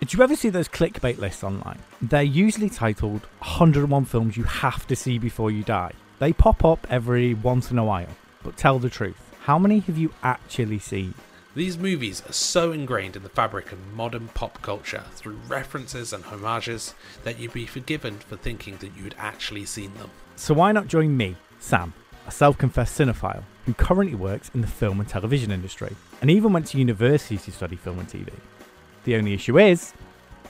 Did you ever see those clickbait lists online? They're usually titled 101 films you have to see before you die. They pop up every once in a while, but tell the truth. How many have you actually seen? These movies are so ingrained in the fabric of modern pop culture through references and homages that you'd be forgiven for thinking that you'd actually seen them. So why not join me, Sam, a self-confessed cinephile who currently works in the film and television industry and even went to university to study film and TV. The only issue is,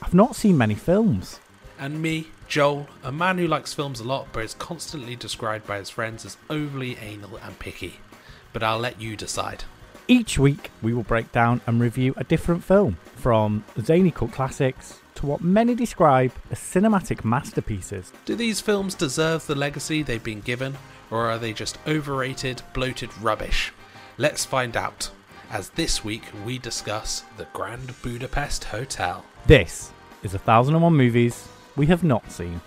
I've not seen many films. And me, Joel, a man who likes films a lot but is constantly described by his friends as overly anal and picky. But I'll let you decide. Each week, we will break down and review a different film, from zany cult classics to what many describe as cinematic masterpieces. Do these films deserve the legacy they've been given, or are they just overrated, bloated rubbish? Let's find out, as this week we discuss The Grand Budapest Hotel. This is a thousand and one movies we have not seen.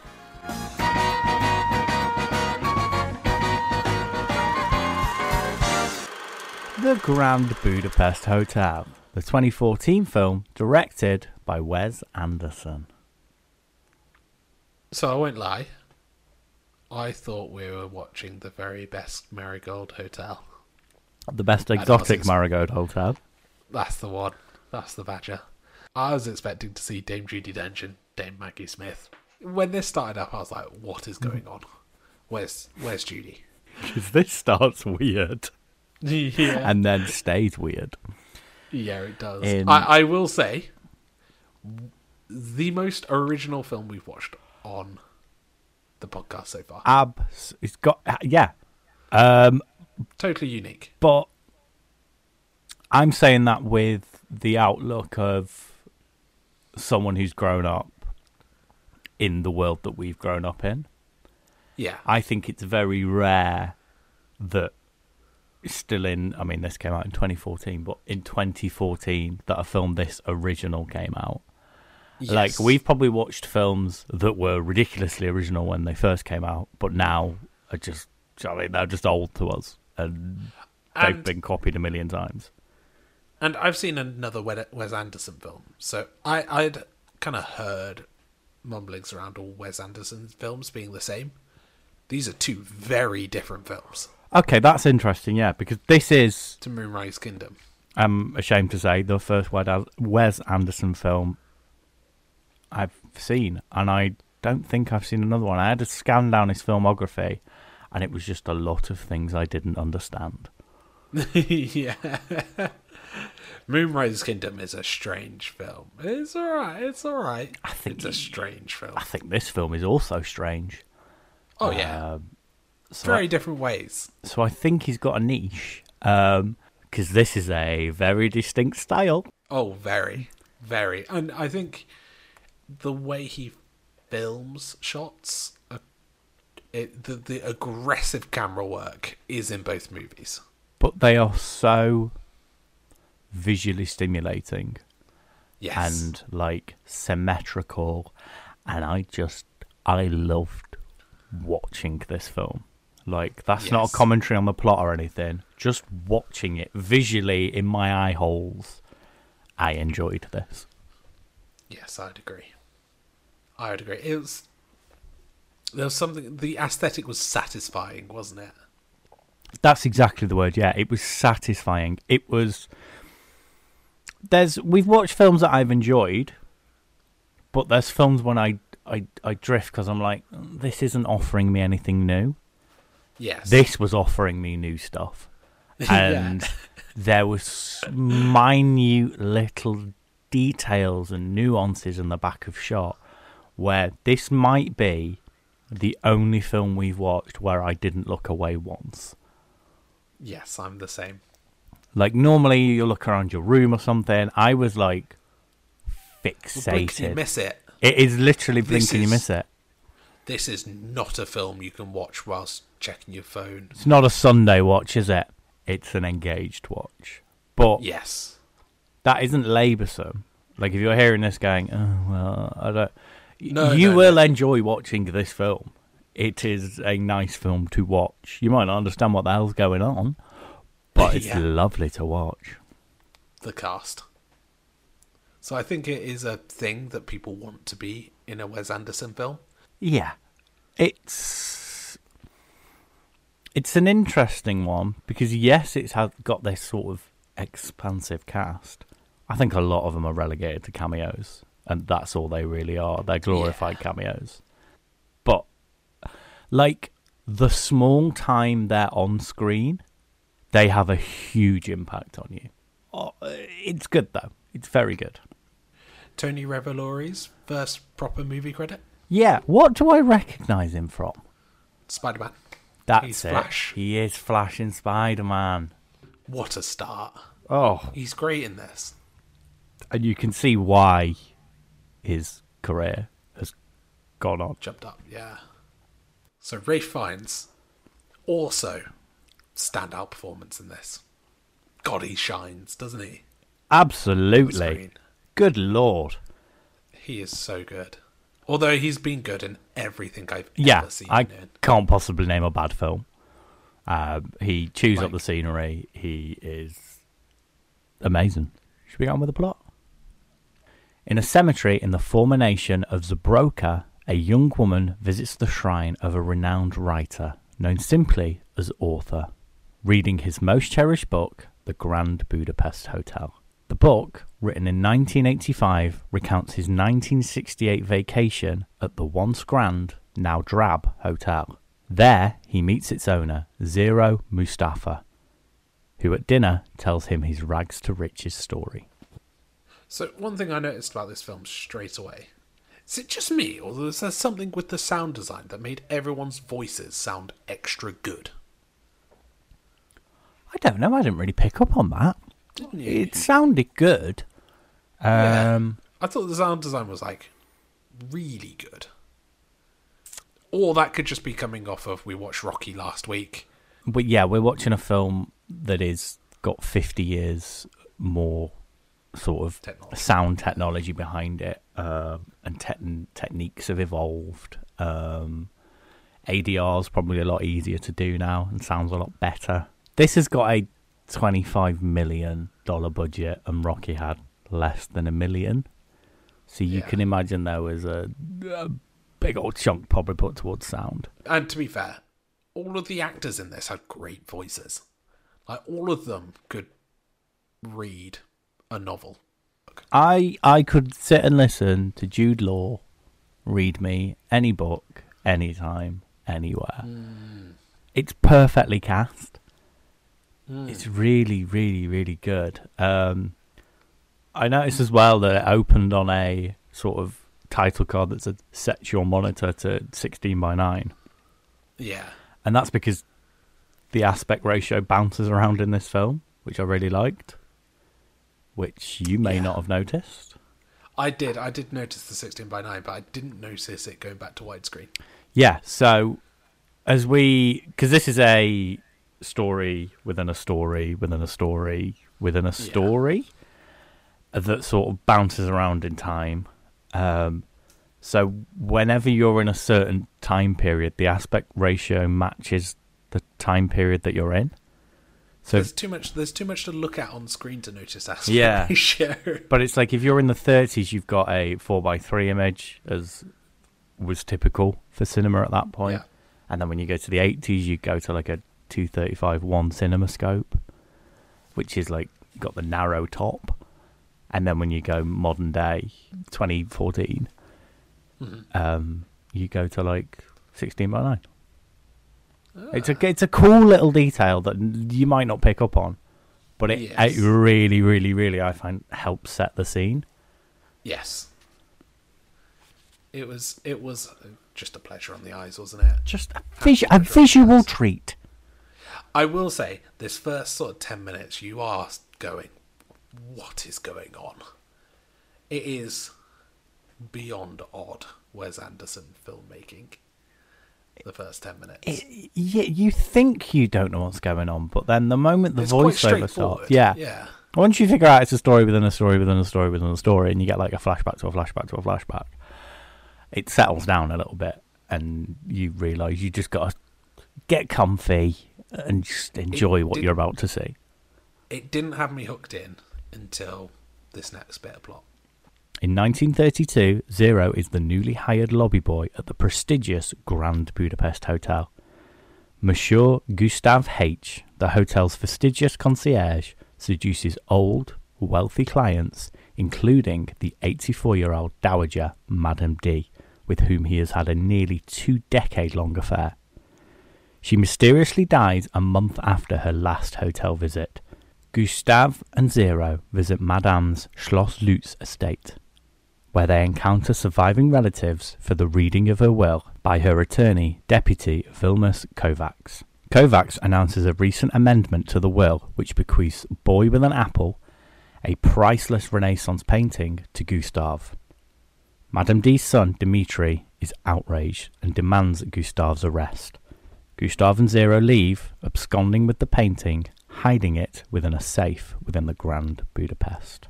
The Grand Budapest Hotel, the 2014 film directed by Wes Anderson. So I won't lie, I thought we were watching the very best Marigold Hotel. The best exotic ex- Marigold Hotel. That's the one. That's the badger. I was expecting to see Dame Judi Dench and Dame Maggie Smith. When this started up, I was like, "What is going on? Where's Where's Judy?" Because this starts weird yeah, and then stays weird. yeah, it does. In- I, I will say, the most original film we've watched on the podcast so far. Abs. It's got. Yeah. Um, totally unique. but I'm saying that with the outlook of someone who's grown up in the world that we've grown up in. Yeah, I think it's very rare that still in I mean this came out in 2014 but in 2014 that a film this original came out. Like we've probably watched films that were ridiculously original when they first came out but now are just I mean? They're just old to us and they've And- been copied a million times And I've seen another Wes Anderson film, so I, I'd kind of heard mumblings around all Wes Anderson films being the same. These are two very different films okay that's interesting yeah because this is to Moonrise Kingdom. I'm ashamed to say the first Wes Wes Anderson film I've seen, and I don't think I've seen another one. I had to scan down his filmography, and it was just a lot of things I didn't understand. yeah. Moonrise Kingdom is a strange film. It's alright, it's alright. I think It's a strange film. I think this film is also strange. Oh, yeah. Um, so, Very I, different ways. so I think he's got a niche, because this is a very distinct style. Oh, very. Very. And I think the way he films shots, it, the, the aggressive camera work is in both movies. But they are so visually stimulating. Yes. and like symmetrical and i just i loved watching this film like that's not a commentary on the plot or anything just watching it visually in my eye holes i enjoyed this Yes, I'd agree. I would agree. It was there was something. The aesthetic was satisfying, wasn't it? that's exactly the word yeah it was satisfying it was there's we've watched films that i've enjoyed but there's films when i i, I drift because i'm like this isn't offering me anything new Yes. this was offering me new stuff and there was minute little details and nuances in the back of shot where this might be the only film we've watched where I didn't look away once. yes, I'm the same. Like normally you look around your room or something. I was like Blink and you miss it. It is literally blinking and you miss it. This is not a film you can watch whilst checking your phone. It's not a Sunday watch, is it? It's an engaged watch. But Yes. that isn't laboursome. Like if you're hearing this going, oh well, I don't. No, you no, will no. enjoy watching this film. It is a nice film to watch. You might not understand what the hell's going on, but it's Yeah. lovely to watch. The cast. So I think it is a thing that people want to be in a Wes Anderson film. Yeah, it's it's an interesting one because yes, it's got this sort of expansive cast. I think a lot of them are relegated to cameos, and that's all they really are. They're glorified Yeah. cameos. But like the small time they're on screen, they have a huge impact on you. Oh, it's good though. It's very good. Tony Revolori's first proper movie credit, Yeah, what do I recognise him from? Spider Man. That's He's it. Flash. He is Flash in Spider Man. What a start! Oh, He's great in this. and you can see why his career has gone on. Jumped up, yeah. So Ralph Fiennes also standout performance in this. God, he shines, doesn't he? Absolutely. Good lord. He is so good. Although he's been good in everything I've Yeah, ever seen I can't possibly name a bad film. Um, he chews up the scenery. He is amazing. Should we go on with the plot? In a cemetery in the former nation of Zubrowka, a young woman visits the shrine of a renowned writer, known simply as Author, reading his most cherished book, The Grand Budapest Hotel. The book, written in 1985, recounts his 1968 vacation at the once grand, now drab hotel. There, he meets its owner, Zero Mustafa, who at dinner tells him his rags to riches story. So one thing I noticed about this film straight away. Is it just me, or was there something with the sound design that made everyone's voices sound extra good? I don't know, I didn't really pick up on that. Didn't you? It sounded good. Yeah. Um, I thought the sound design was like really good. Or that could just be coming off of we watched Rocky last week. But yeah, we're watching a film that is got 50 years more sort of Technology. sound technology behind it, um, and te- techniques have evolved. Um, ADR is probably a lot easier to do now and sounds a lot better. This has got a 25 million dollar budget, and Rocky had less than a million. So you Yeah. can imagine there was a, a big old chunk probably put towards sound. And to be fair, all of the actors in this had great voices. Like all of them could read a novel. I I could sit and listen to Jude Law read me any book, anytime, anywhere. It's perfectly cast. It's really, really, really good. Um, I noticed as well that it opened on a sort of title card that said "Set your monitor to 16 by 9," Yeah. and that's because the aspect ratio bounces around in this film, which I really liked, which you may Yeah. not have noticed. I did. I did notice the 16 by 9, but I didn't notice it going back to widescreen. Yeah, so as we because this is a story within a story within a story within a story that sort of bounces around in time. Um, so whenever you're in a certain time period, the aspect ratio matches the time period that you're in. So, there's too much. There's too much to look at on screen to notice aspect Yeah. ratio. but it's like if you're in the 30s, you've got a four by three image, as was typical for cinema at that point. Yeah. And then when you go to the 80s, you go to like a 235 one cinema scope, which is like got the narrow top. And then when you go modern day, 2014, Mhm. um, you go to like 16 by 9. It's a it's a cool little detail that you might not pick up on, but it Yes. it really really really I find helps set the scene. Yes. It was. It was uh, just a pleasure on the eyes, wasn't it? Just a, vis- a visual treat. I will say, this first sort of 10 minutes, you are going, what is going on? It is beyond odd Wes Anderson filmmaking. The first 10 minutes. It, yeah, you think you don't know what's going on, but then the moment the It's voiceover starts, yeah. Yeah. Once you figure out it's a story within a story within a story within a story, and you get like a flashback to a flashback to a flashback, it settles down a little bit, and you realise you just got to get comfy and just enjoy what did- you're about to see. It didn't have me hooked in until this next bit of plot. In 1932, Zero is the newly hired lobby boy at the prestigious Grand Budapest Hotel. Monsieur Gustave H., the hotel's fastidious concierge, seduces old, wealthy clients, including the 84 year old dowager Madame D, with whom he has had a nearly two decade long affair. She mysteriously dies a month after her last hotel visit. Gustave and Zero visit Madame's Schloss Lutz estate, where they encounter surviving relatives for the reading of her will by her attorney, Deputy Vilmos Kovacs. Kovacs announces a recent amendment to the will which bequeaths Boy with an Apple, a priceless Renaissance painting, to Gustave. Madame D's son, Dmitri, is outraged and demands Gustave's arrest. Gustave and Zero leave, absconding with the painting, hiding it within a safe within the Grand Budapest.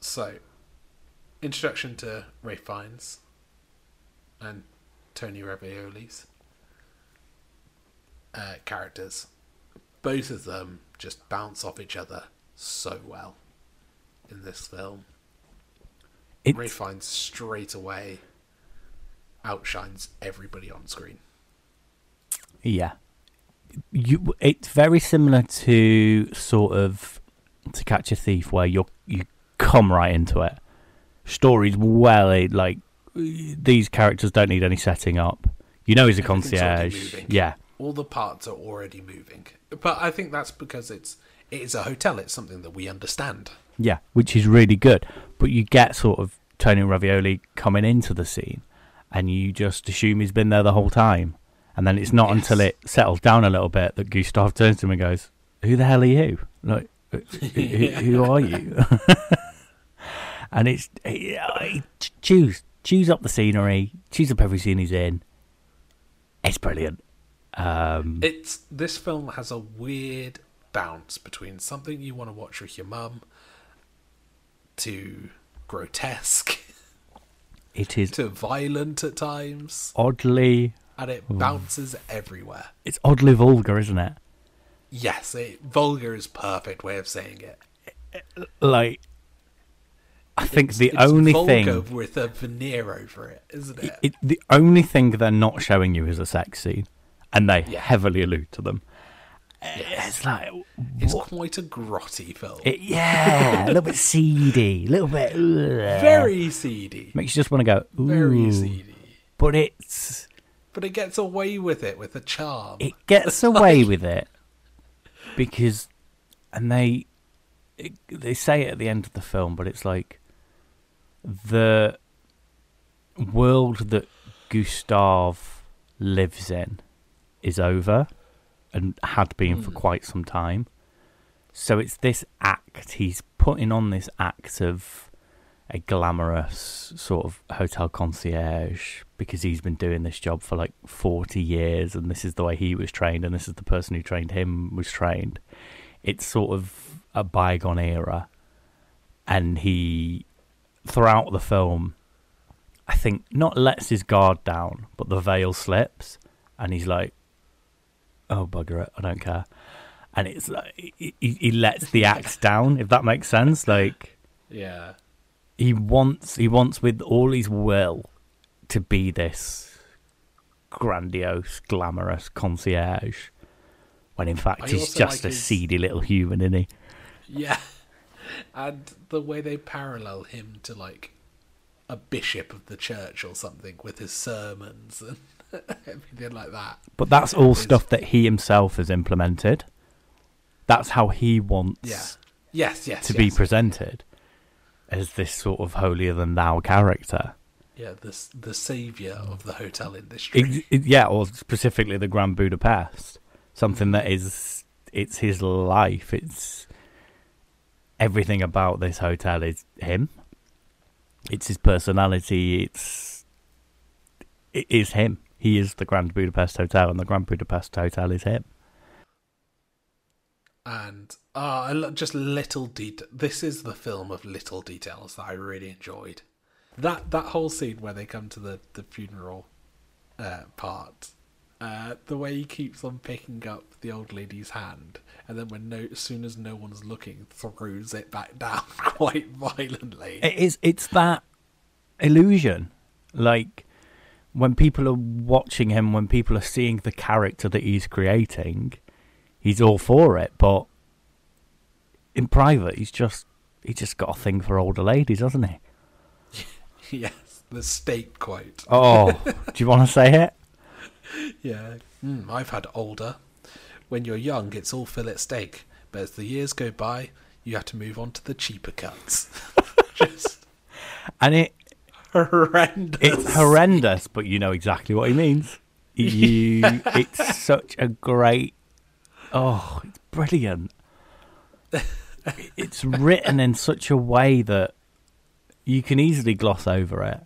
So, introduction to Ralph Fiennes and Tony Revolori's uh, characters. Both of them just bounce off each other so well in this film. It's, Ralph Fiennes straight away outshines everybody on screen. Yeah, you. It's very similar to sort of to catch a thief, where you you come right into it. Stories well, like these characters don't need any setting up. You know, he's a concierge. Yeah, All the parts are already moving, but I think that's because it's it is a hotel. It's something that we understand. yeah, which is really good. But you get sort of Tony Revolori coming into the scene, and you just assume he's been there the whole time. And then it's not Yes. until it settles down a little bit that Gustav turns to him and goes, "Who the hell are you? Like, uh, who, who, who are you?" and it's chews chews up the scenery, chews up every scene he's in. It's brilliant. Um, It's this film has a weird bounce between something you want to watch with your mum to grotesque it is to violent at times, oddly, and it bounces everywhere. it's oddly vulgar, isn't it? Yes, it, vulgar is perfect way of saying it. Like, I think the It's only thing with a veneer over it, isn't it? it, the only thing they're not showing you is a sex scene, and they Yeah. heavily allude to them. Yes. It's like, It's what- quite a grotty film. it- yeah, a little bit seedy, a little bit ugh. Very seedy. makes you just want to go, Ooh. Very seedy. But it's But it gets away with it with a charm. it gets away with it because, and they it, they say it at the end of the film, but it's like the world that Gustav lives in is over and had been for Mm. quite some time. So it's this act he's putting on this act of a glamorous sort of hotel concierge because he's been doing this job for like 40 years and this is the way he was trained and this is the person who trained him was trained. It's sort of a bygone era. And he, throughout the film, I think not lets his guard down, but the veil slips and he's like, oh, bugger it, I don't care. And it's like, he, he lets the act down, if that makes sense. Like, yeah. he wants he wants with all his will to be this grandiose, glamorous concierge, when in fact I he's just like a his- seedy little human, isn't he? Yeah. And the way they parallel him to like a bishop of the church or something with his sermons and everything like that. But that's all Is- stuff that he himself has implemented. That's how he wants Yeah. Yes, yes. to be presented as this sort of holier than thou character. yeah, the the savior of the hotel industry. It- it- yeah, or specifically the Grand Budapest, something that is it's his life. It's everything about this hotel is him. It's his personality. It's it is him. He is the Grand Budapest Hotel, and the Grand Budapest Hotel is him. and uh, just little detail. This is the film of little details that I really enjoyed. That that whole scene where they come to the the funeral uh, part, Uh, the way he keeps on picking up the old lady's hand, and then when no, as soon as no one's looking, throws it back down quite violently. It is. It's that illusion. Like when people are watching him, when people are seeing the character that he's creating, he's all for it. But in private, he's just he's just got a thing for older ladies, hasn't he? yes, the state quote. Oh, do you want to say it? Yeah, mm, I've had older. When you're young, it's all fillet steak, but as the years go by, you have to move on to the cheaper cuts. Just And it horrendous. it's horrendous, but you know exactly what he means. You, it's such a great. Oh, it's brilliant. It's written in such a way that you can easily gloss over it,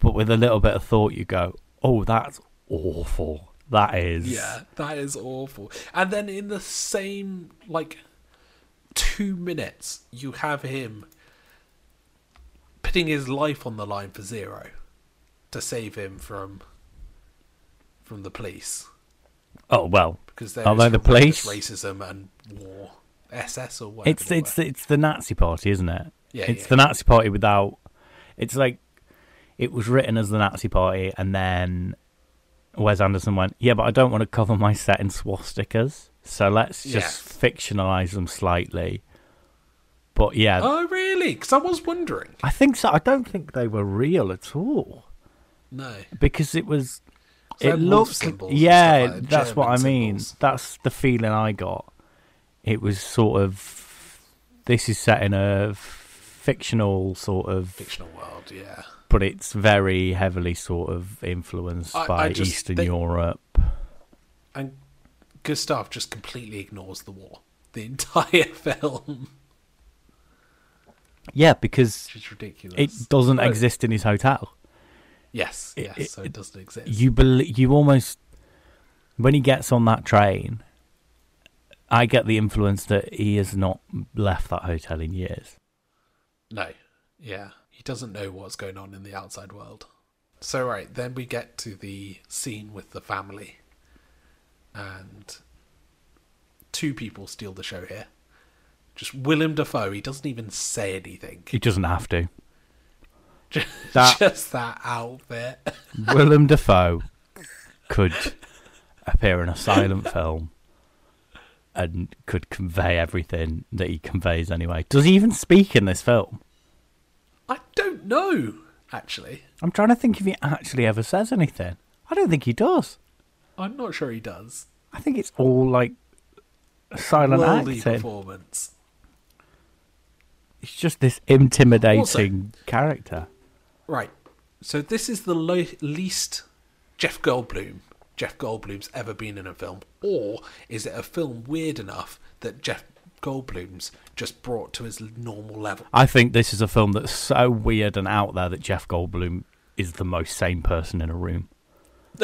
but with a little bit of thought, you go, "Oh, that's awful. That is." Yeah, that is awful. And then in the same like two minutes, you have him putting his life on the line for zero to save him from from the police Oh well, because there's Although the police- racism and war, SS or whatever. it's it's were. it's the Nazi party, isn't it? Yeah, it's yeah. the Nazi party without. It's like it was written as the Nazi party, and then Wes Anderson went, "Yeah, but I don't want to cover my set in swastikas, so let's just Yes. fictionalize them slightly." But yeah, Oh really? Because I was wondering. I think so. I don't think they were real at all No. because it was. So it looks. had wolf looked, symbols and yeah, like that's what I mean. symbols. That's the feeling I got. It was sort of this is set in a fictional sort of, Fictional world, yeah. But it's very heavily sort of influenced I- by I just Eastern think- Europe. And Gustav just completely ignores the war. The entire film. Yeah, because is ridiculous. it doesn't exist in his hotel. Yes, yes, it- so it doesn't exist. You bel you almost when he gets on that train. I get the influence that he has not left that hotel in years. No. Yeah. He doesn't know what's going on in the outside world. So, right, then we get to the scene with the family. And two people steal the show here. Just Willem Dafoe, he doesn't even say anything. He doesn't have to. Just That- just that outfit. Willem Dafoe could appear in a silent film and could convey everything that he conveys anyway. Does he even speak in this film? I don't know, actually. I'm trying to think if he actually ever says anything. I don't think he does. I'm not sure he does. I think it's all like a silent Worldly acting. performance. It's just this intimidating character. Right. So this is the lo- least Jeff Goldblum Jeff Goldblum's ever been in a film, or is it a film weird enough that Jeff Goldblum's just brought to his normal level? I think this is a film that's so weird and out there that Jeff Goldblum is the most sane person in a room.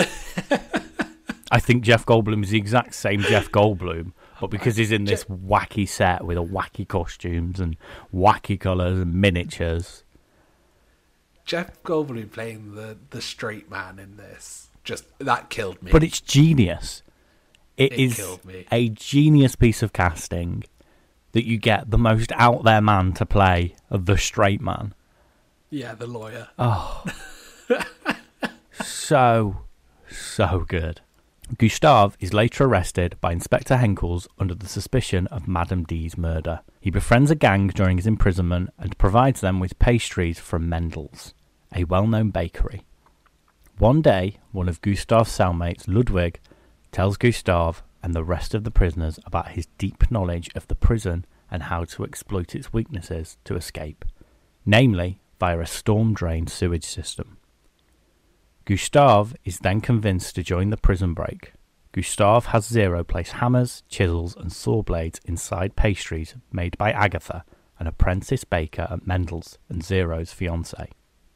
I think Jeff Goldblum is the exact same Jeff Goldblum, but because he's in this wacky set with a wacky costumes and wacky colours and miniatures. Jeff Goldblum playing the the straight man in this just that killed me. But it's genius. It it is a genius piece of casting that you get the most out there man to play the straight man. yeah, the lawyer. Oh, so, so good. Gustave is later arrested by Inspector Henkels under the suspicion of Madame D's murder. He befriends a gang during his imprisonment and provides them with pastries from Mendel's, a well known bakery. One day, one of Gustave's cellmates, Ludwig, tells Gustave and the rest of the prisoners about his deep knowledge of the prison and how to exploit its weaknesses to escape, namely via a storm drain sewage system. Gustave is then convinced to join the prison break. Gustave has Zero place hammers, chisels, and saw blades inside pastries made by Agatha, an apprentice baker at Mendel's and Zero's fiancée.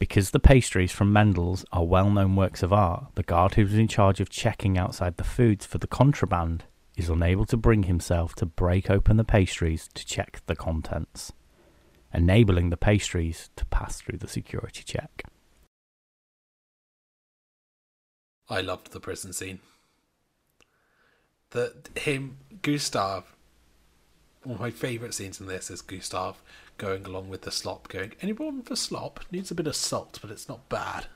Because the pastries from Mendel's are well known works of art, the guard who's in charge of checking outside the foods for the contraband is unable to bring himself to break open the pastries to check the contents, enabling the pastries to pass through the security check. I loved the prison scene. The him Gustav. One of my favourite scenes in this is Gustav going along with the slop, going, "Anyone for slop? Needs a bit of salt, but it's not bad."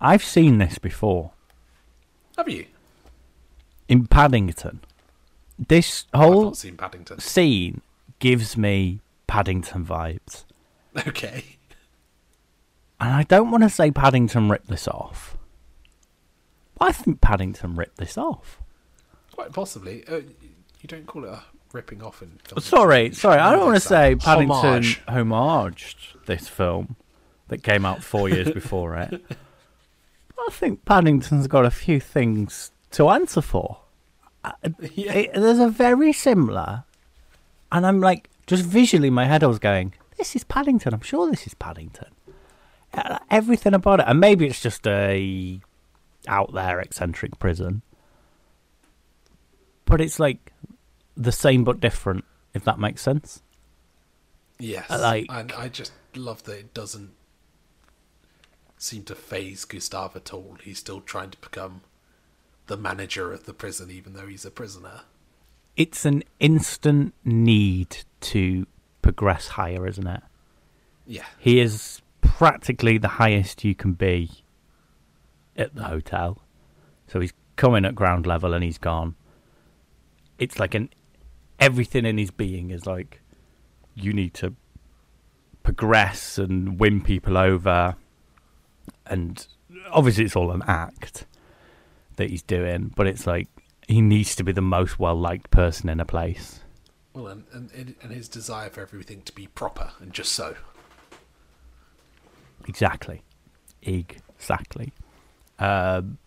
I've seen this before Have you? in Paddington. This whole Paddington. scene gives me Paddington vibes. Okay. And I don't want to say Paddington ripped this off. But I think Paddington ripped this off. Quite possibly. Uh, you don't call it a ripping off in film. Sorry, sorry, I don't want to say Paddington Homage. homaged this film that came out four years before it. I think Paddington's got a few things to answer for. Yeah. It, there's a very similar, and I'm like, just visually, in my head, I was going, "This is Paddington. I'm sure this is Paddington." Uh, Everything about it, and maybe it's just a out there eccentric prison, but it's like the same but different. If that makes sense. Yes. like- and I just love that it doesn't seem to phase Gustav at all. He's still trying to become the manager of the prison, even though he's a prisoner. It's an instant need to progress higher, isn't it? Yeah. He is practically the highest you can be at the hotel. So he's coming at ground level and he's gone. It's like an everything in his being is like you need to progress and win people over and obviously it's all an act that he's doing, but it's like he needs to be the most well liked person in a place. Well, and, and and his desire for everything to be proper and just so. Exactly. Exactly. Um,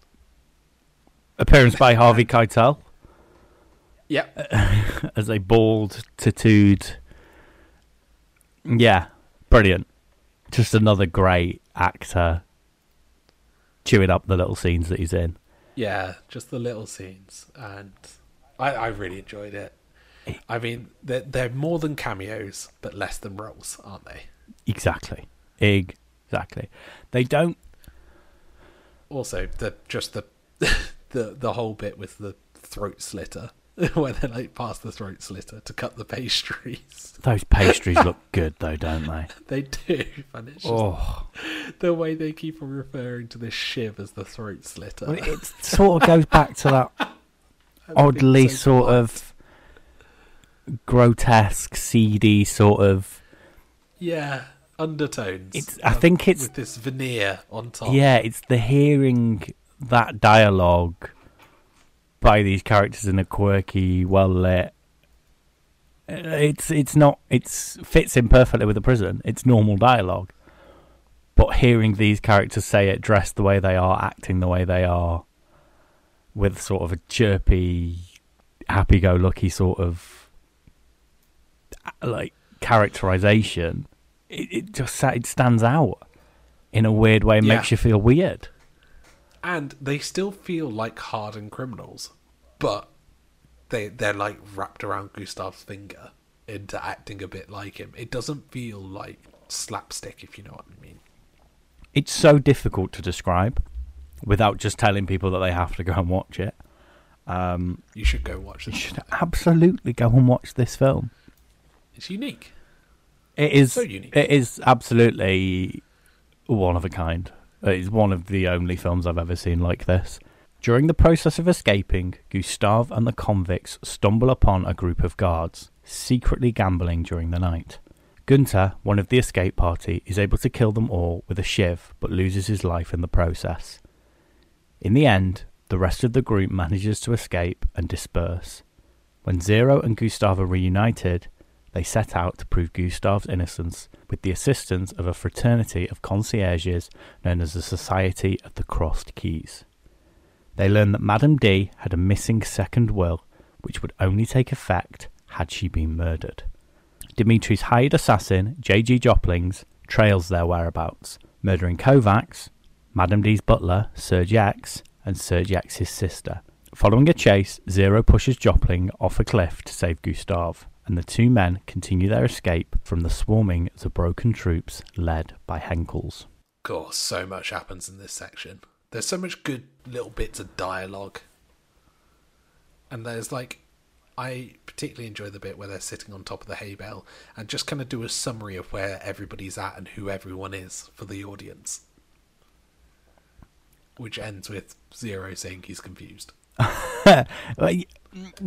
appearance by Harvey Keitel Yep. as a bald, tattooed. Yeah, brilliant. Just another great actor chewing up the little scenes that he's in. Yeah, just the little scenes, and I, I really enjoyed it. I mean, they're, they're more than cameos, but less than roles, aren't they? Exactly. Exactly. They don't. Also, the just the the the whole bit with the throat slitter, where they like pass the throat slitter to cut the pastries. Those pastries look good, though, don't they? They do, and it's just Oh, the way they keep on referring to this shiv as the throat slitter. Well, it sort of goes back to that oddly so sort of grotesque, seedy sort of. yeah undertones. It's- I um, think it's- with this veneer on top. Yeah, it's the hearing that dialogue by these characters in a quirky, well lit. It's it's not it's fits in perfectly with the prison. It's normal dialogue, but hearing these characters say it, dressed the way they are, acting the way they are, with sort of a chirpy, happy-go-lucky sort of uh, like characterization, it, it just it stands out in a weird way. and Yeah. Makes you feel weird. And they still feel like hardened criminals, but they they're like wrapped around Gustav's finger into acting a bit like him. It doesn't feel like slapstick, if you know what I mean. It's so difficult to describe without just telling people that they have to go and watch it. Um, You should go watch you should absolutely go and watch this film. It's unique. It is So unique. It is absolutely one of a kind. Uh, it's one of the only films I've ever seen like this. During the process of escaping, Gustave and the convicts stumble upon a group of guards secretly gambling during the night. Gunter, one of the escape party, is able to kill them all with a shiv but loses his life in the process. In the end, the rest of the group manages to escape and disperse. When Zero and Gustave are reunited, they set out to prove Gustave's innocence with the assistance of a fraternity of concierges known as the Society of the Crossed Keys. They learn that Madame D had a missing second will, which would only take effect had she been murdered. Dimitri's hired assassin, J.G. Joplings, trails their whereabouts, murdering Kovacs, Madame D's butler, Serge X, and Serge X's sister. Following a chase, Zero pushes Jopling off a cliff to save Gustave, and the two men continue their escape from the swarming Zubrowkan troops led by Henkels. course, so much happens in this section. There's so much good little bits of dialogue. And there's like I particularly enjoy the bit where they're sitting on top of the hay bale and just kind of do a summary of where everybody's at and who everyone is for the audience. Which ends with Zero saying he's confused.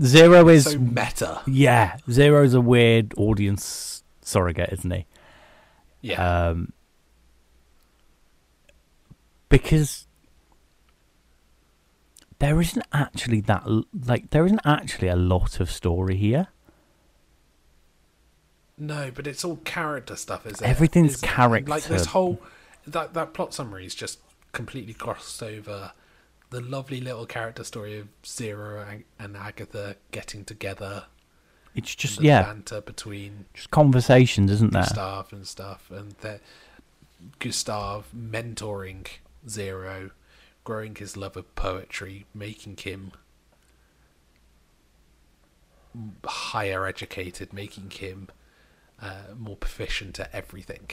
Zero is so meta. Yeah, Zero's a weird audience surrogate, isn't he? Yeah. Um, because there isn't actually that like there isn't actually a lot of story here. No, but it's all character stuff, is it? Everything's Isn't it? character. Like this whole that that plot summary is just completely crossed over the lovely little character story of Zero and, and Agatha getting together. It's just yeah, banter between just conversations, isn't there? Gustav and stuff, and that Gustav mentoring Zero, growing his love of poetry, making him higher educated, making him uh, more proficient at everything,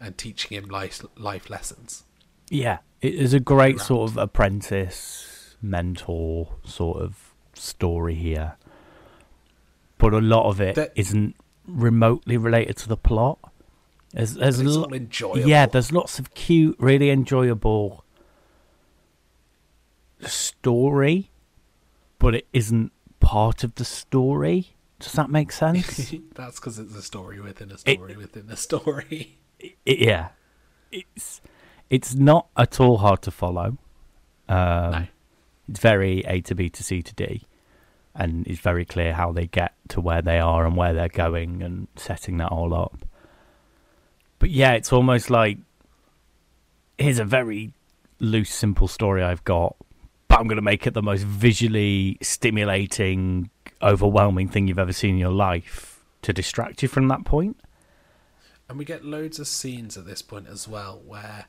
and teaching him life life lessons. Yeah, it is a great sort of apprentice mentor sort of story here, but a lot of it not remotely related to the plot. There's, there's lo- yeah, there's lots of cute, really enjoyable story, but it isn't part of the story. Does that make sense? That's because it's a story within a It- story within a story. it, yeah, it's it's not at all hard to follow. Um, no. It's very A to B to C to D, and it's very clear how they get to where they are and where they're going and setting that all up. But yeah, it's almost like here's a very loose, simple story I've got, but I'm going to make it the most visually stimulating, overwhelming thing you've ever seen in your life to distract you from that point. And we get loads of scenes at this point as well where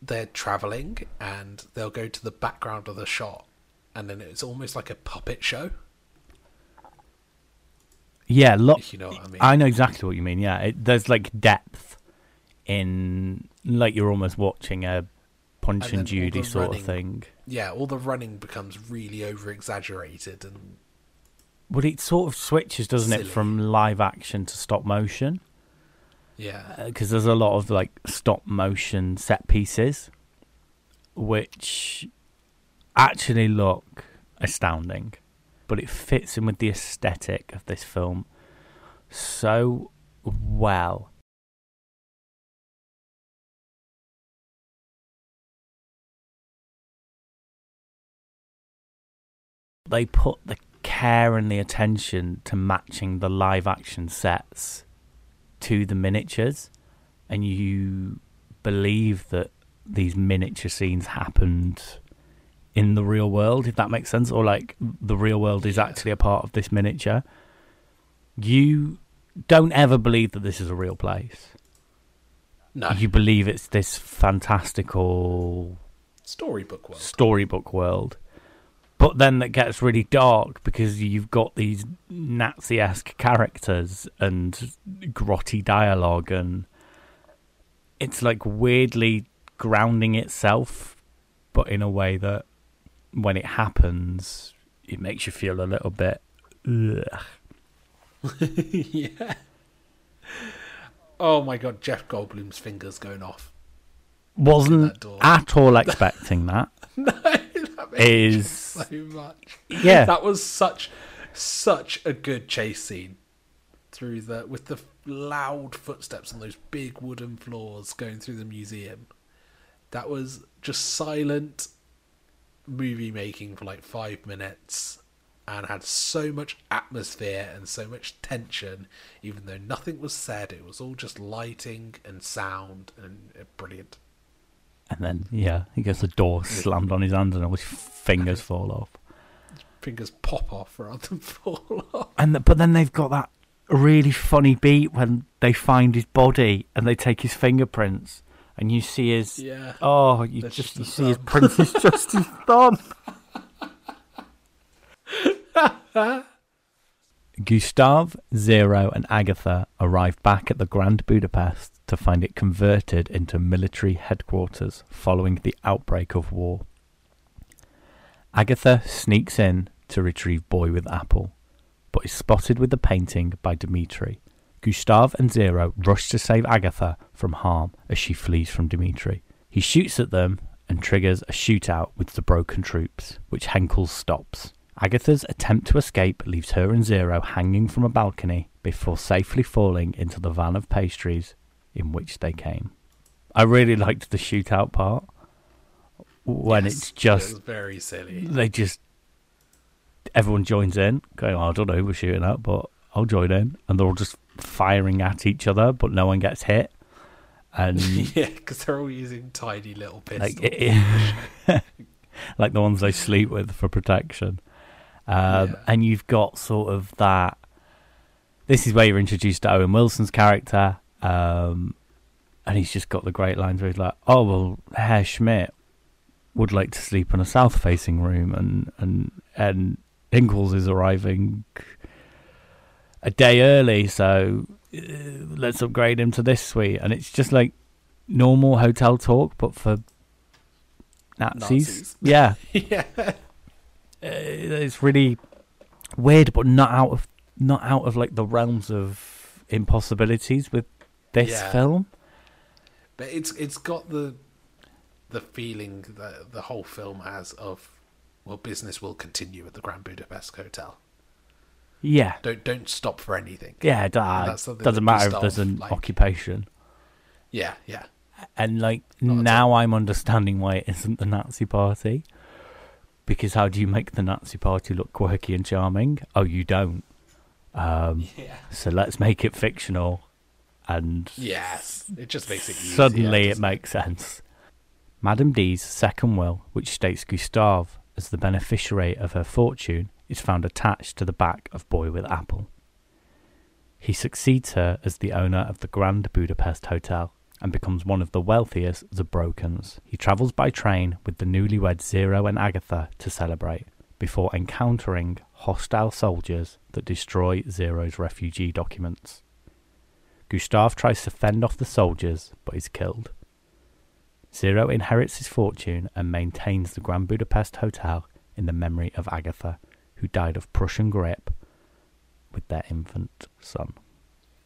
they're traveling and they'll go to the background of the shot and then it's almost like a puppet show. Yeah, lot. You know what I mean. I know exactly what you mean. Yeah, it, there's like depth in, like you're almost watching a Punch And and, Judy sort running. of thing. Yeah, all the running becomes really over exaggerated and But it sort of switches, doesn't Silly. it, from live action to stop motion? Yeah. Uh, because there's a lot of like stop motion set pieces, which actually look astounding, but it fits in with the aesthetic of this film so well. They put the care and the attention to matching the live action sets to the miniatures, and you believe that these miniature scenes happened in the real world, if that makes sense, or like the real world is actually a part of this miniature. You don't ever believe that this is a real place. No. You believe it's this fantastical Storybook world. storybook world. But then that gets really dark because you've got these Nazi esque characters and grotty dialogue, and it's like weirdly grounding itself, but in a way that when it happens, it makes you feel a little bit. Ugh. yeah. Oh my god, Jeff Goldblum's fingers going off. Wasn't at all expecting that. No, that Is so much. yeah, That was such such a good chase scene through the with the loud footsteps on those big wooden floors going through the museum. That was just silent movie making for like 5 minutes and had so much atmosphere and so much tension even though nothing was said it was all just lighting and sound and brilliant. And then yeah, he gets the door slammed on his hand and all his fingers fall off. Fingers pop off rather than fall off. And th- but then they've got that really funny beat when they find his body and they take his fingerprints and you see his Yeah. oh you That's just you the see his thumb. print is just his thumb. Gustav, Zero, and Agatha arrive back at the Grand Budapest to find it converted into military headquarters following the outbreak of war. Agatha sneaks in to retrieve Boy with Apple, but is spotted with the painting by Dimitri. Gustave and Zero rush to save Agatha from harm as she flees from Dimitri. He shoots at them and triggers a shootout with the broken troops, which Henkel stops. Agatha's attempt to escape leaves her and Zero hanging from a balcony before safely falling into the van of pastries in which they came. I really liked the shootout part when Yes, it's just it was very silly. they just everyone joins in, going, oh, I don't know who we're shooting at, but I'll join in, and they're all just firing at each other, but no one gets hit, and yeah, because they're all using tiny little pistols. like it, like the ones they sleep with for protection. Um, Yeah. And you've got sort of that. This is where you're introduced to Owen Wilson's character, um, and he's just got the great lines where he's like, "Oh well, Herr Schmidt would like to sleep in a south-facing room, and and and Ingalls is arriving a day early, so uh, let's upgrade him to this suite." And it's just like normal hotel talk, but for Nazis. Nazis. Yeah, yeah, it's really weird, but not out of not out of like the realms of impossibilities with this Yeah. film. but it's it's got the the feeling that the whole film has of well, business will continue at the Grand Budapest Hotel. Yeah, Don't don't stop for anything. yeah. It, uh, that's something doesn't that matter if there's an like- occupation. Yeah, yeah, And like Not now, I'm understanding why it isn't the Nazi Party. Because how do you make the Nazi Party look quirky and charming? Oh, you don't. Um, yeah. so let's make it fictional, and Yes, it just makes it easier, Suddenly it makes sense. Madame D's second will, which states Gustave as the beneficiary of her fortune, is found attached to the back of Boy with Apple. He succeeds her as the owner of the Grand Budapest Hotel and becomes one of the wealthiest Zubrowkans. He travels by train with the newlywed Zero and Agatha to celebrate, before encountering hostile soldiers that destroy Zero's refugee documents. Gustave tries to fend off the soldiers, but is killed. Zero inherits his fortune and maintains the Grand Budapest Hotel in the memory of Agatha, who died of Prussian grippe with their infant son.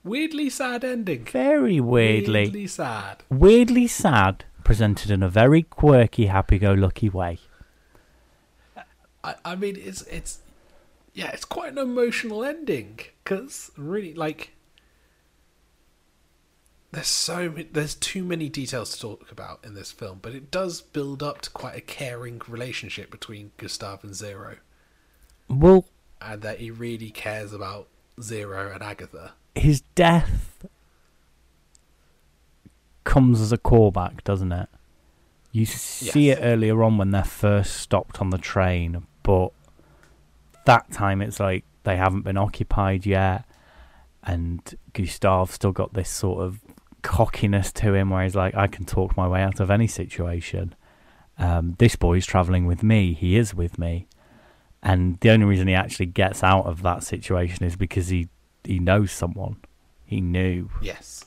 Weirdly sad ending. Very weirdly, Weirdly sad. weirdly sad, presented in a very quirky, happy-go-lucky way. I, I mean, it's it's yeah, it's quite an emotional ending because really, like, there's so ma- there's too many details to talk about in this film, but it does build up to quite a caring relationship between Gustave and Zero, Well, and that he really cares about Zero and Agatha. His death comes as a callback, doesn't it? You see Yes. it earlier on when they're first stopped on the train, but that time it's like they haven't been occupied yet, and Gustave's still got this sort of cockiness to him where he's like, I can talk my way out of any situation. Um, this boy's travelling with me, he is with me. And the only reason he actually gets out of that situation is because he he knows someone. He knew. Yes,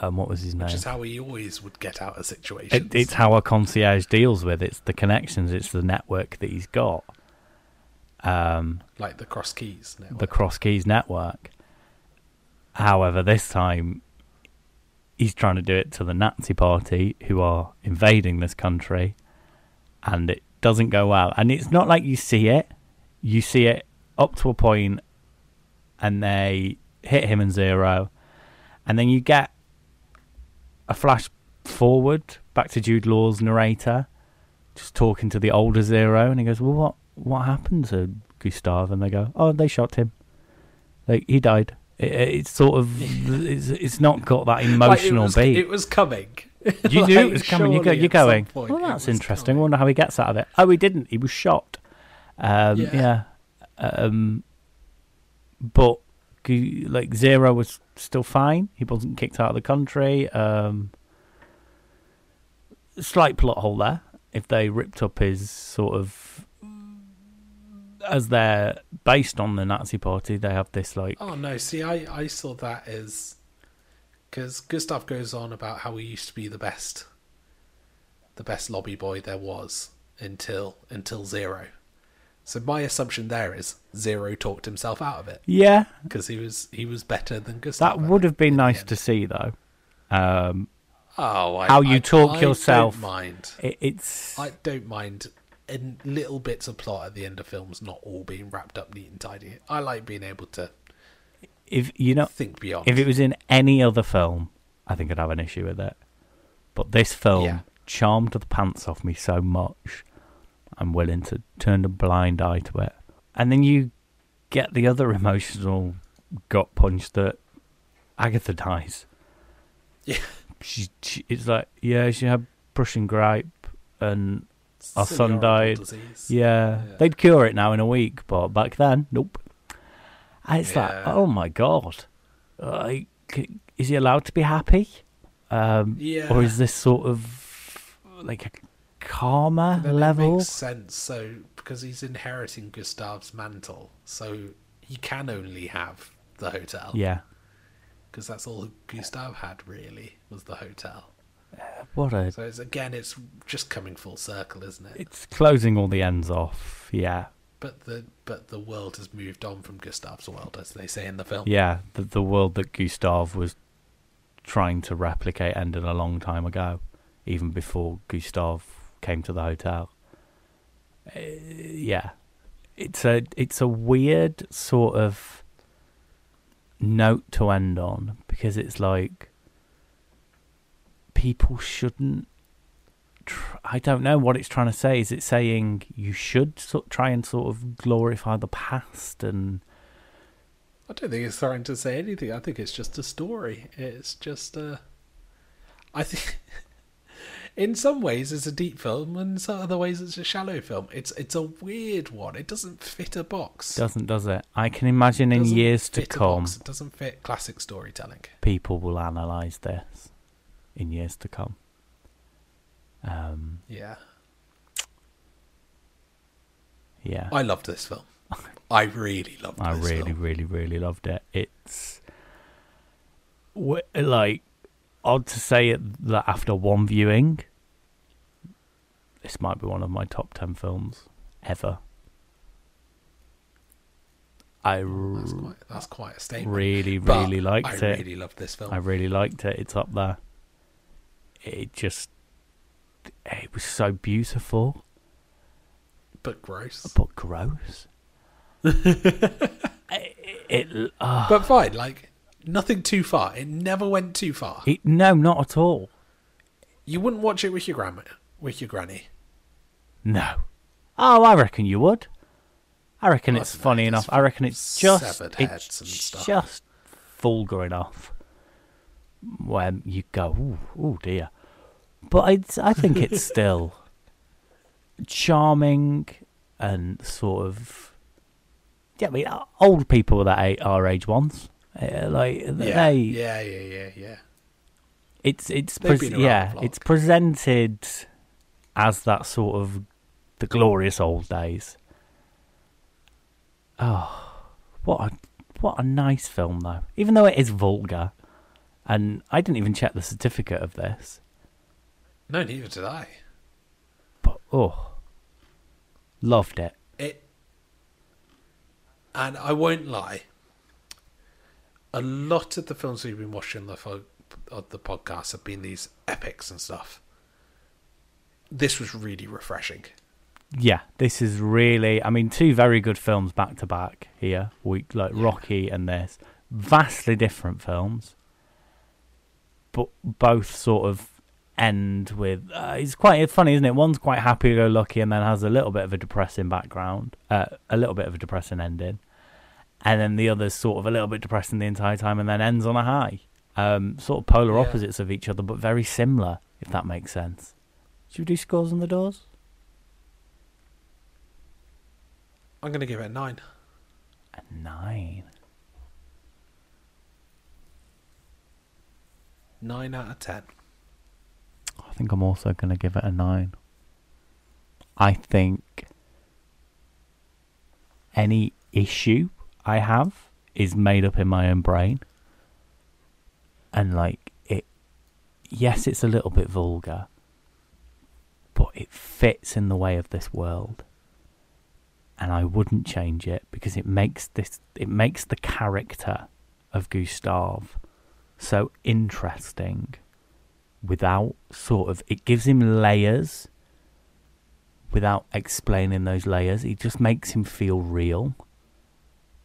Um, what was his name? which is how he always would get out of situations. It, it's how a concierge deals with. It. It's the connections. It's the network that he's got. Um, like the cross keys. Network. the Cross Keys network. However, this time he's trying to do it to the Nazi Party, who are invading this country, and it doesn't go well. And it's not like you see it; you see it up to a point, and they hit him and zero, and then you get a flash forward back to Jude Law's narrator, just talking to the older Zero, and he goes, "Well, what what happened to Gustave?" And they go, "Oh, they shot him. Like he died." It, it's sort of it's, it's not got that Like, it emotional was, beat. It was coming. you knew Like, it was coming. You go, you're going. point Well, that's interesting. coming. Wonder how he gets out of it. Oh, he didn't. He was shot. Um, yeah. Yeah. Um, but like Zero was still fine. He wasn't kicked out of the country. Um, slight plot hole there. If they ripped up his sort of, as they're based on the Nazi Party, they have this like Oh no! See, I I saw that as because Gustave goes on about how he used to be the best, the best lobby boy there was until until Zero. So my assumption there is Zero talked himself out of it Yeah, because he was he was better than Gustave. that would have been in the nice end. to see, though. Um, Oh, I, how you I- talk I yourself. Don't mind. it, it's I don't mind in little bits of plot at the end of films not all being wrapped up neat and tidy. I like being able to if you know think beyond. if it was in any other film, I think I'd have an issue with it. But this film Yeah. charmed the pants off me so much, I'm willing to turn a blind eye to it. And then you get the other emotional gut punch that Agatha dies. Yeah. She, she, it's like, yeah, she had Prussian gripe, and our son died. yeah, Yeah. they'd cure it now in a week, but back then, nope. And it's like, oh my god, like, is he allowed to be happy? Um, Yeah. Or is this sort of like karma level? Makes sense. So because he's inheriting Gustave's mantle, so he can only have the hotel. Yeah. Because that's all Gustave had really was the hotel. Uh, what a. So it's again, it's just coming full circle, isn't it? It's closing all the ends off. Yeah. But the but the world has moved on from Gustave's world, as they say in the film. Yeah. The, the world that Gustave was trying to replicate ended a long time ago, even before Gustave came to the hotel. Uh, yeah. It's a it's a weird sort of note to end on because it's like people shouldn't tr- I don't know what it's trying to say. Is it saying you should try and sort of glorify the past and I don't think it's trying to say anything. I think it's just a story. It's just a. I think in some ways it's a deep film and in some other ways it's a shallow film. It's it's a weird one. It doesn't fit a box. doesn't does it? I can imagine in years to come box. It doesn't fit classic storytelling. people will analyze this in years to come. Um Yeah. yeah. I loved this film. I really loved I this really, film. really, really loved it. It's like odd to say it that after one viewing, this might be one of my top ten films ever. I That's quite that's quite a statement. really, But really liked I it. I really loved this film. I really liked it. It's up there. It just, it was so beautiful, but gross. but gross. it, it, ah. But fine, like nothing too far. It never went too far. It, no, not at all. You wouldn't watch it with your grandma, with your granny. No. Oh, I reckon you would. I reckon I it's funny enough. I reckon it's just heads it's and stuff. just vulgar enough when you go, oh ooh dear. But it's, I think it's still charming and sort of. Yeah, I mean, old people that our age once, uh, like Yeah, they, yeah, yeah, yeah, yeah. it's it's They've pres- been around yeah, it's presented as that sort of the glorious old days. Oh, what a what a nice film though. Even though it is vulgar, and I didn't even check the certificate of this, No, neither did I. but oh, loved it. It, and I won't lie. A lot of the films we've been watching the of the podcast have been these epics and stuff. This was really refreshing. Yeah, this is really. I mean, two very good films back to back here. We like. Rocky and this, vastly different films, but both sort of end with. Uh, it's quite funny, isn't it? One's quite happy-go-lucky and then has a little bit of a depressing background, uh, a little bit of a depressing ending, and then the other's sort of a little bit depressing the entire time and then ends on a high. Um, sort of polar Yeah. opposites of each other, but very similar, if that makes sense. Should we do scores on the doors? I'm going to give it a nine. A nine. Nine out of ten. I think I'm also going to give it a nine. I think any issue I have is made up in my own brain. and like it. Yes, it's a little bit vulgar, but it fits in the way of this world, and I wouldn't change it because it makes this. It makes the character of Gustave so interesting without sort of it gives him layers without explaining those layers. It just makes him feel real.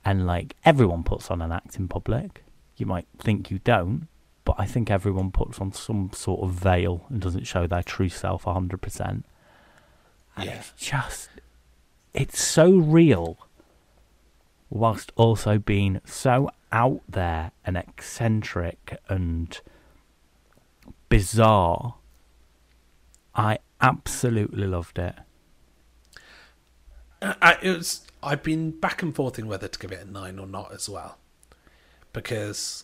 And like everyone puts on an act in public. You might think you don't, but I think everyone puts on some sort of veil and doesn't show their true self 100%. And Yeah. it's just, it's so real, whilst also being so out there and eccentric and bizarre. I absolutely loved it. I, it was. I've been back and forth in whether to give it a nine or not as well, because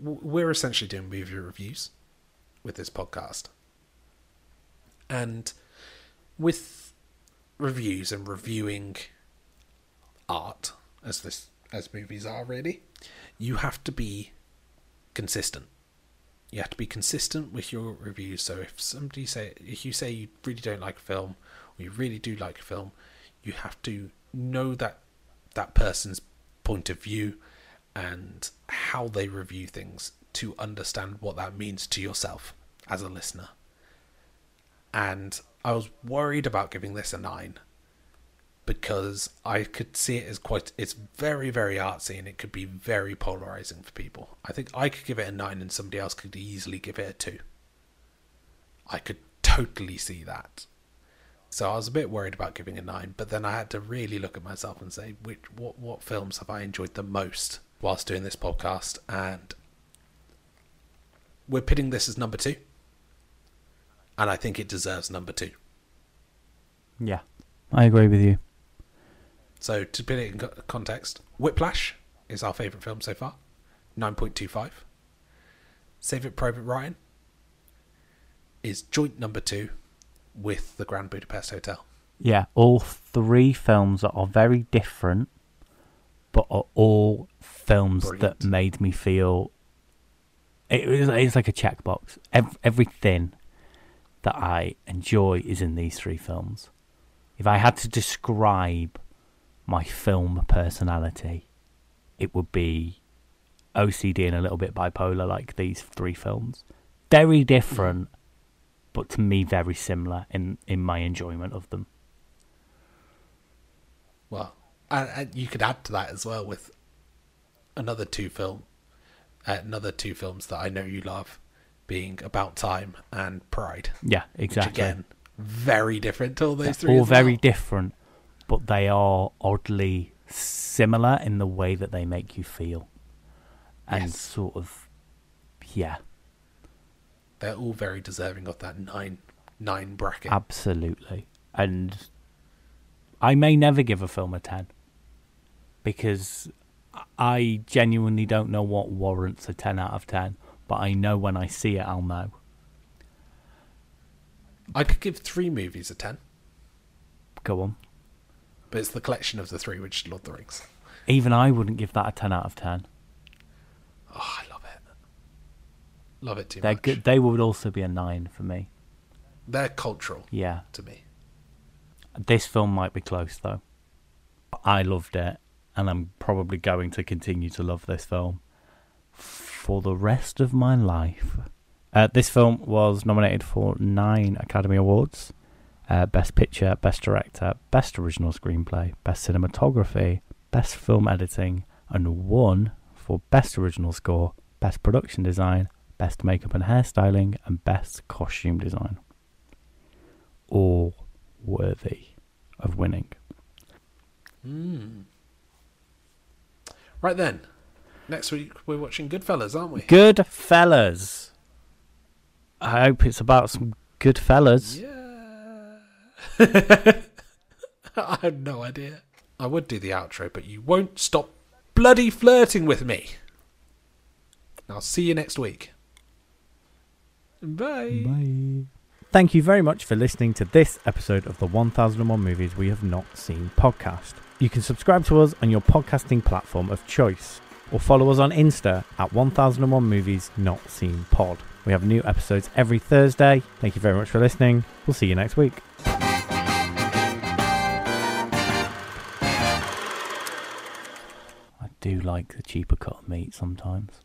we're essentially doing movie reviews with this podcast, and with reviews and reviewing art as this as movies are really, you have to be consistent. You have to be consistent with your reviews. So if somebody say if you say you really don't like a film or you really do like a film, you have to know that that person's point of view and how they review things to understand what that means to yourself as a listener. And I was worried about giving this a 9 because I could see it as quite it's very very artsy and it could be very polarizing for people. I think I could give it a 9 and somebody else could easily give it a 2. I could totally see that. So I was a bit worried about giving a nine, but then I had to really look at myself and say, which what what films have I enjoyed the most whilst doing this podcast? And we're pitting this as number two, and I think it deserves number two. Yeah, I agree with you. So to put it in context, Whiplash is our favourite film so far, nine point two five. Saving Private Ryan is joint number two with the Grand Budapest Hotel. Yeah, all three films are very different, but are all films Brilliant. that made me feel. It was it's like a checkbox. Ev- everything that I enjoy is in these three films. If I had to describe my film personality, it would be OCD and a little bit bipolar, like these three films. Very different, but to me very similar in in my enjoyment of them. Well, and, and you could add to that as well with another two film, uh, another two films that I know you love, being About Time and Pride. Yeah, Which exactly. again, very different to all those They're three. all very well. different, but they are oddly similar in the way that they make you feel, and Yes. sort of, yeah, They're all very deserving of that nine nine bracket. absolutely. And I may never give a film a ten because I genuinely don't know what warrants a ten out of ten. But I know when I see it, I'll know. I could give three movies a ten, Go on. but it's the collection of the three, which is Lord of the Rings. Even I wouldn't give that a ten out of ten. Oh, I love it. Too They're much. good. They would also be a nine for me. They're cultural Yeah. to me. This film might be close though. I loved it, and I'm probably going to continue to love this film for the rest of my life. Uh, this film was nominated for nine Academy Awards uh, Best Picture, Best Director, Best Original Screenplay, Best Cinematography, Best Film Editing, and one for Best Original Score, Best Production Design, Best Makeup and Hairstyling, and Best Costume Design. All worthy of winning. Hmm. Right then, next week we're watching Goodfellas, aren't we? Good fellas. I hope it's about some good fellas. Yeah. I have no idea. I would do the outro, but you won't stop bloody flirting with me. I'll see you next week. Bye. Bye. Thank you very much for listening to this episode of the 1001 Movies We Have Not Seen podcast. You can subscribe to us on your podcasting platform of choice, or follow us on Insta at 1001 Movies Not Seen Pod. We have new episodes every Thursday. Thank you very much for listening. We'll see you next week. I do like the cheaper cut meat sometimes.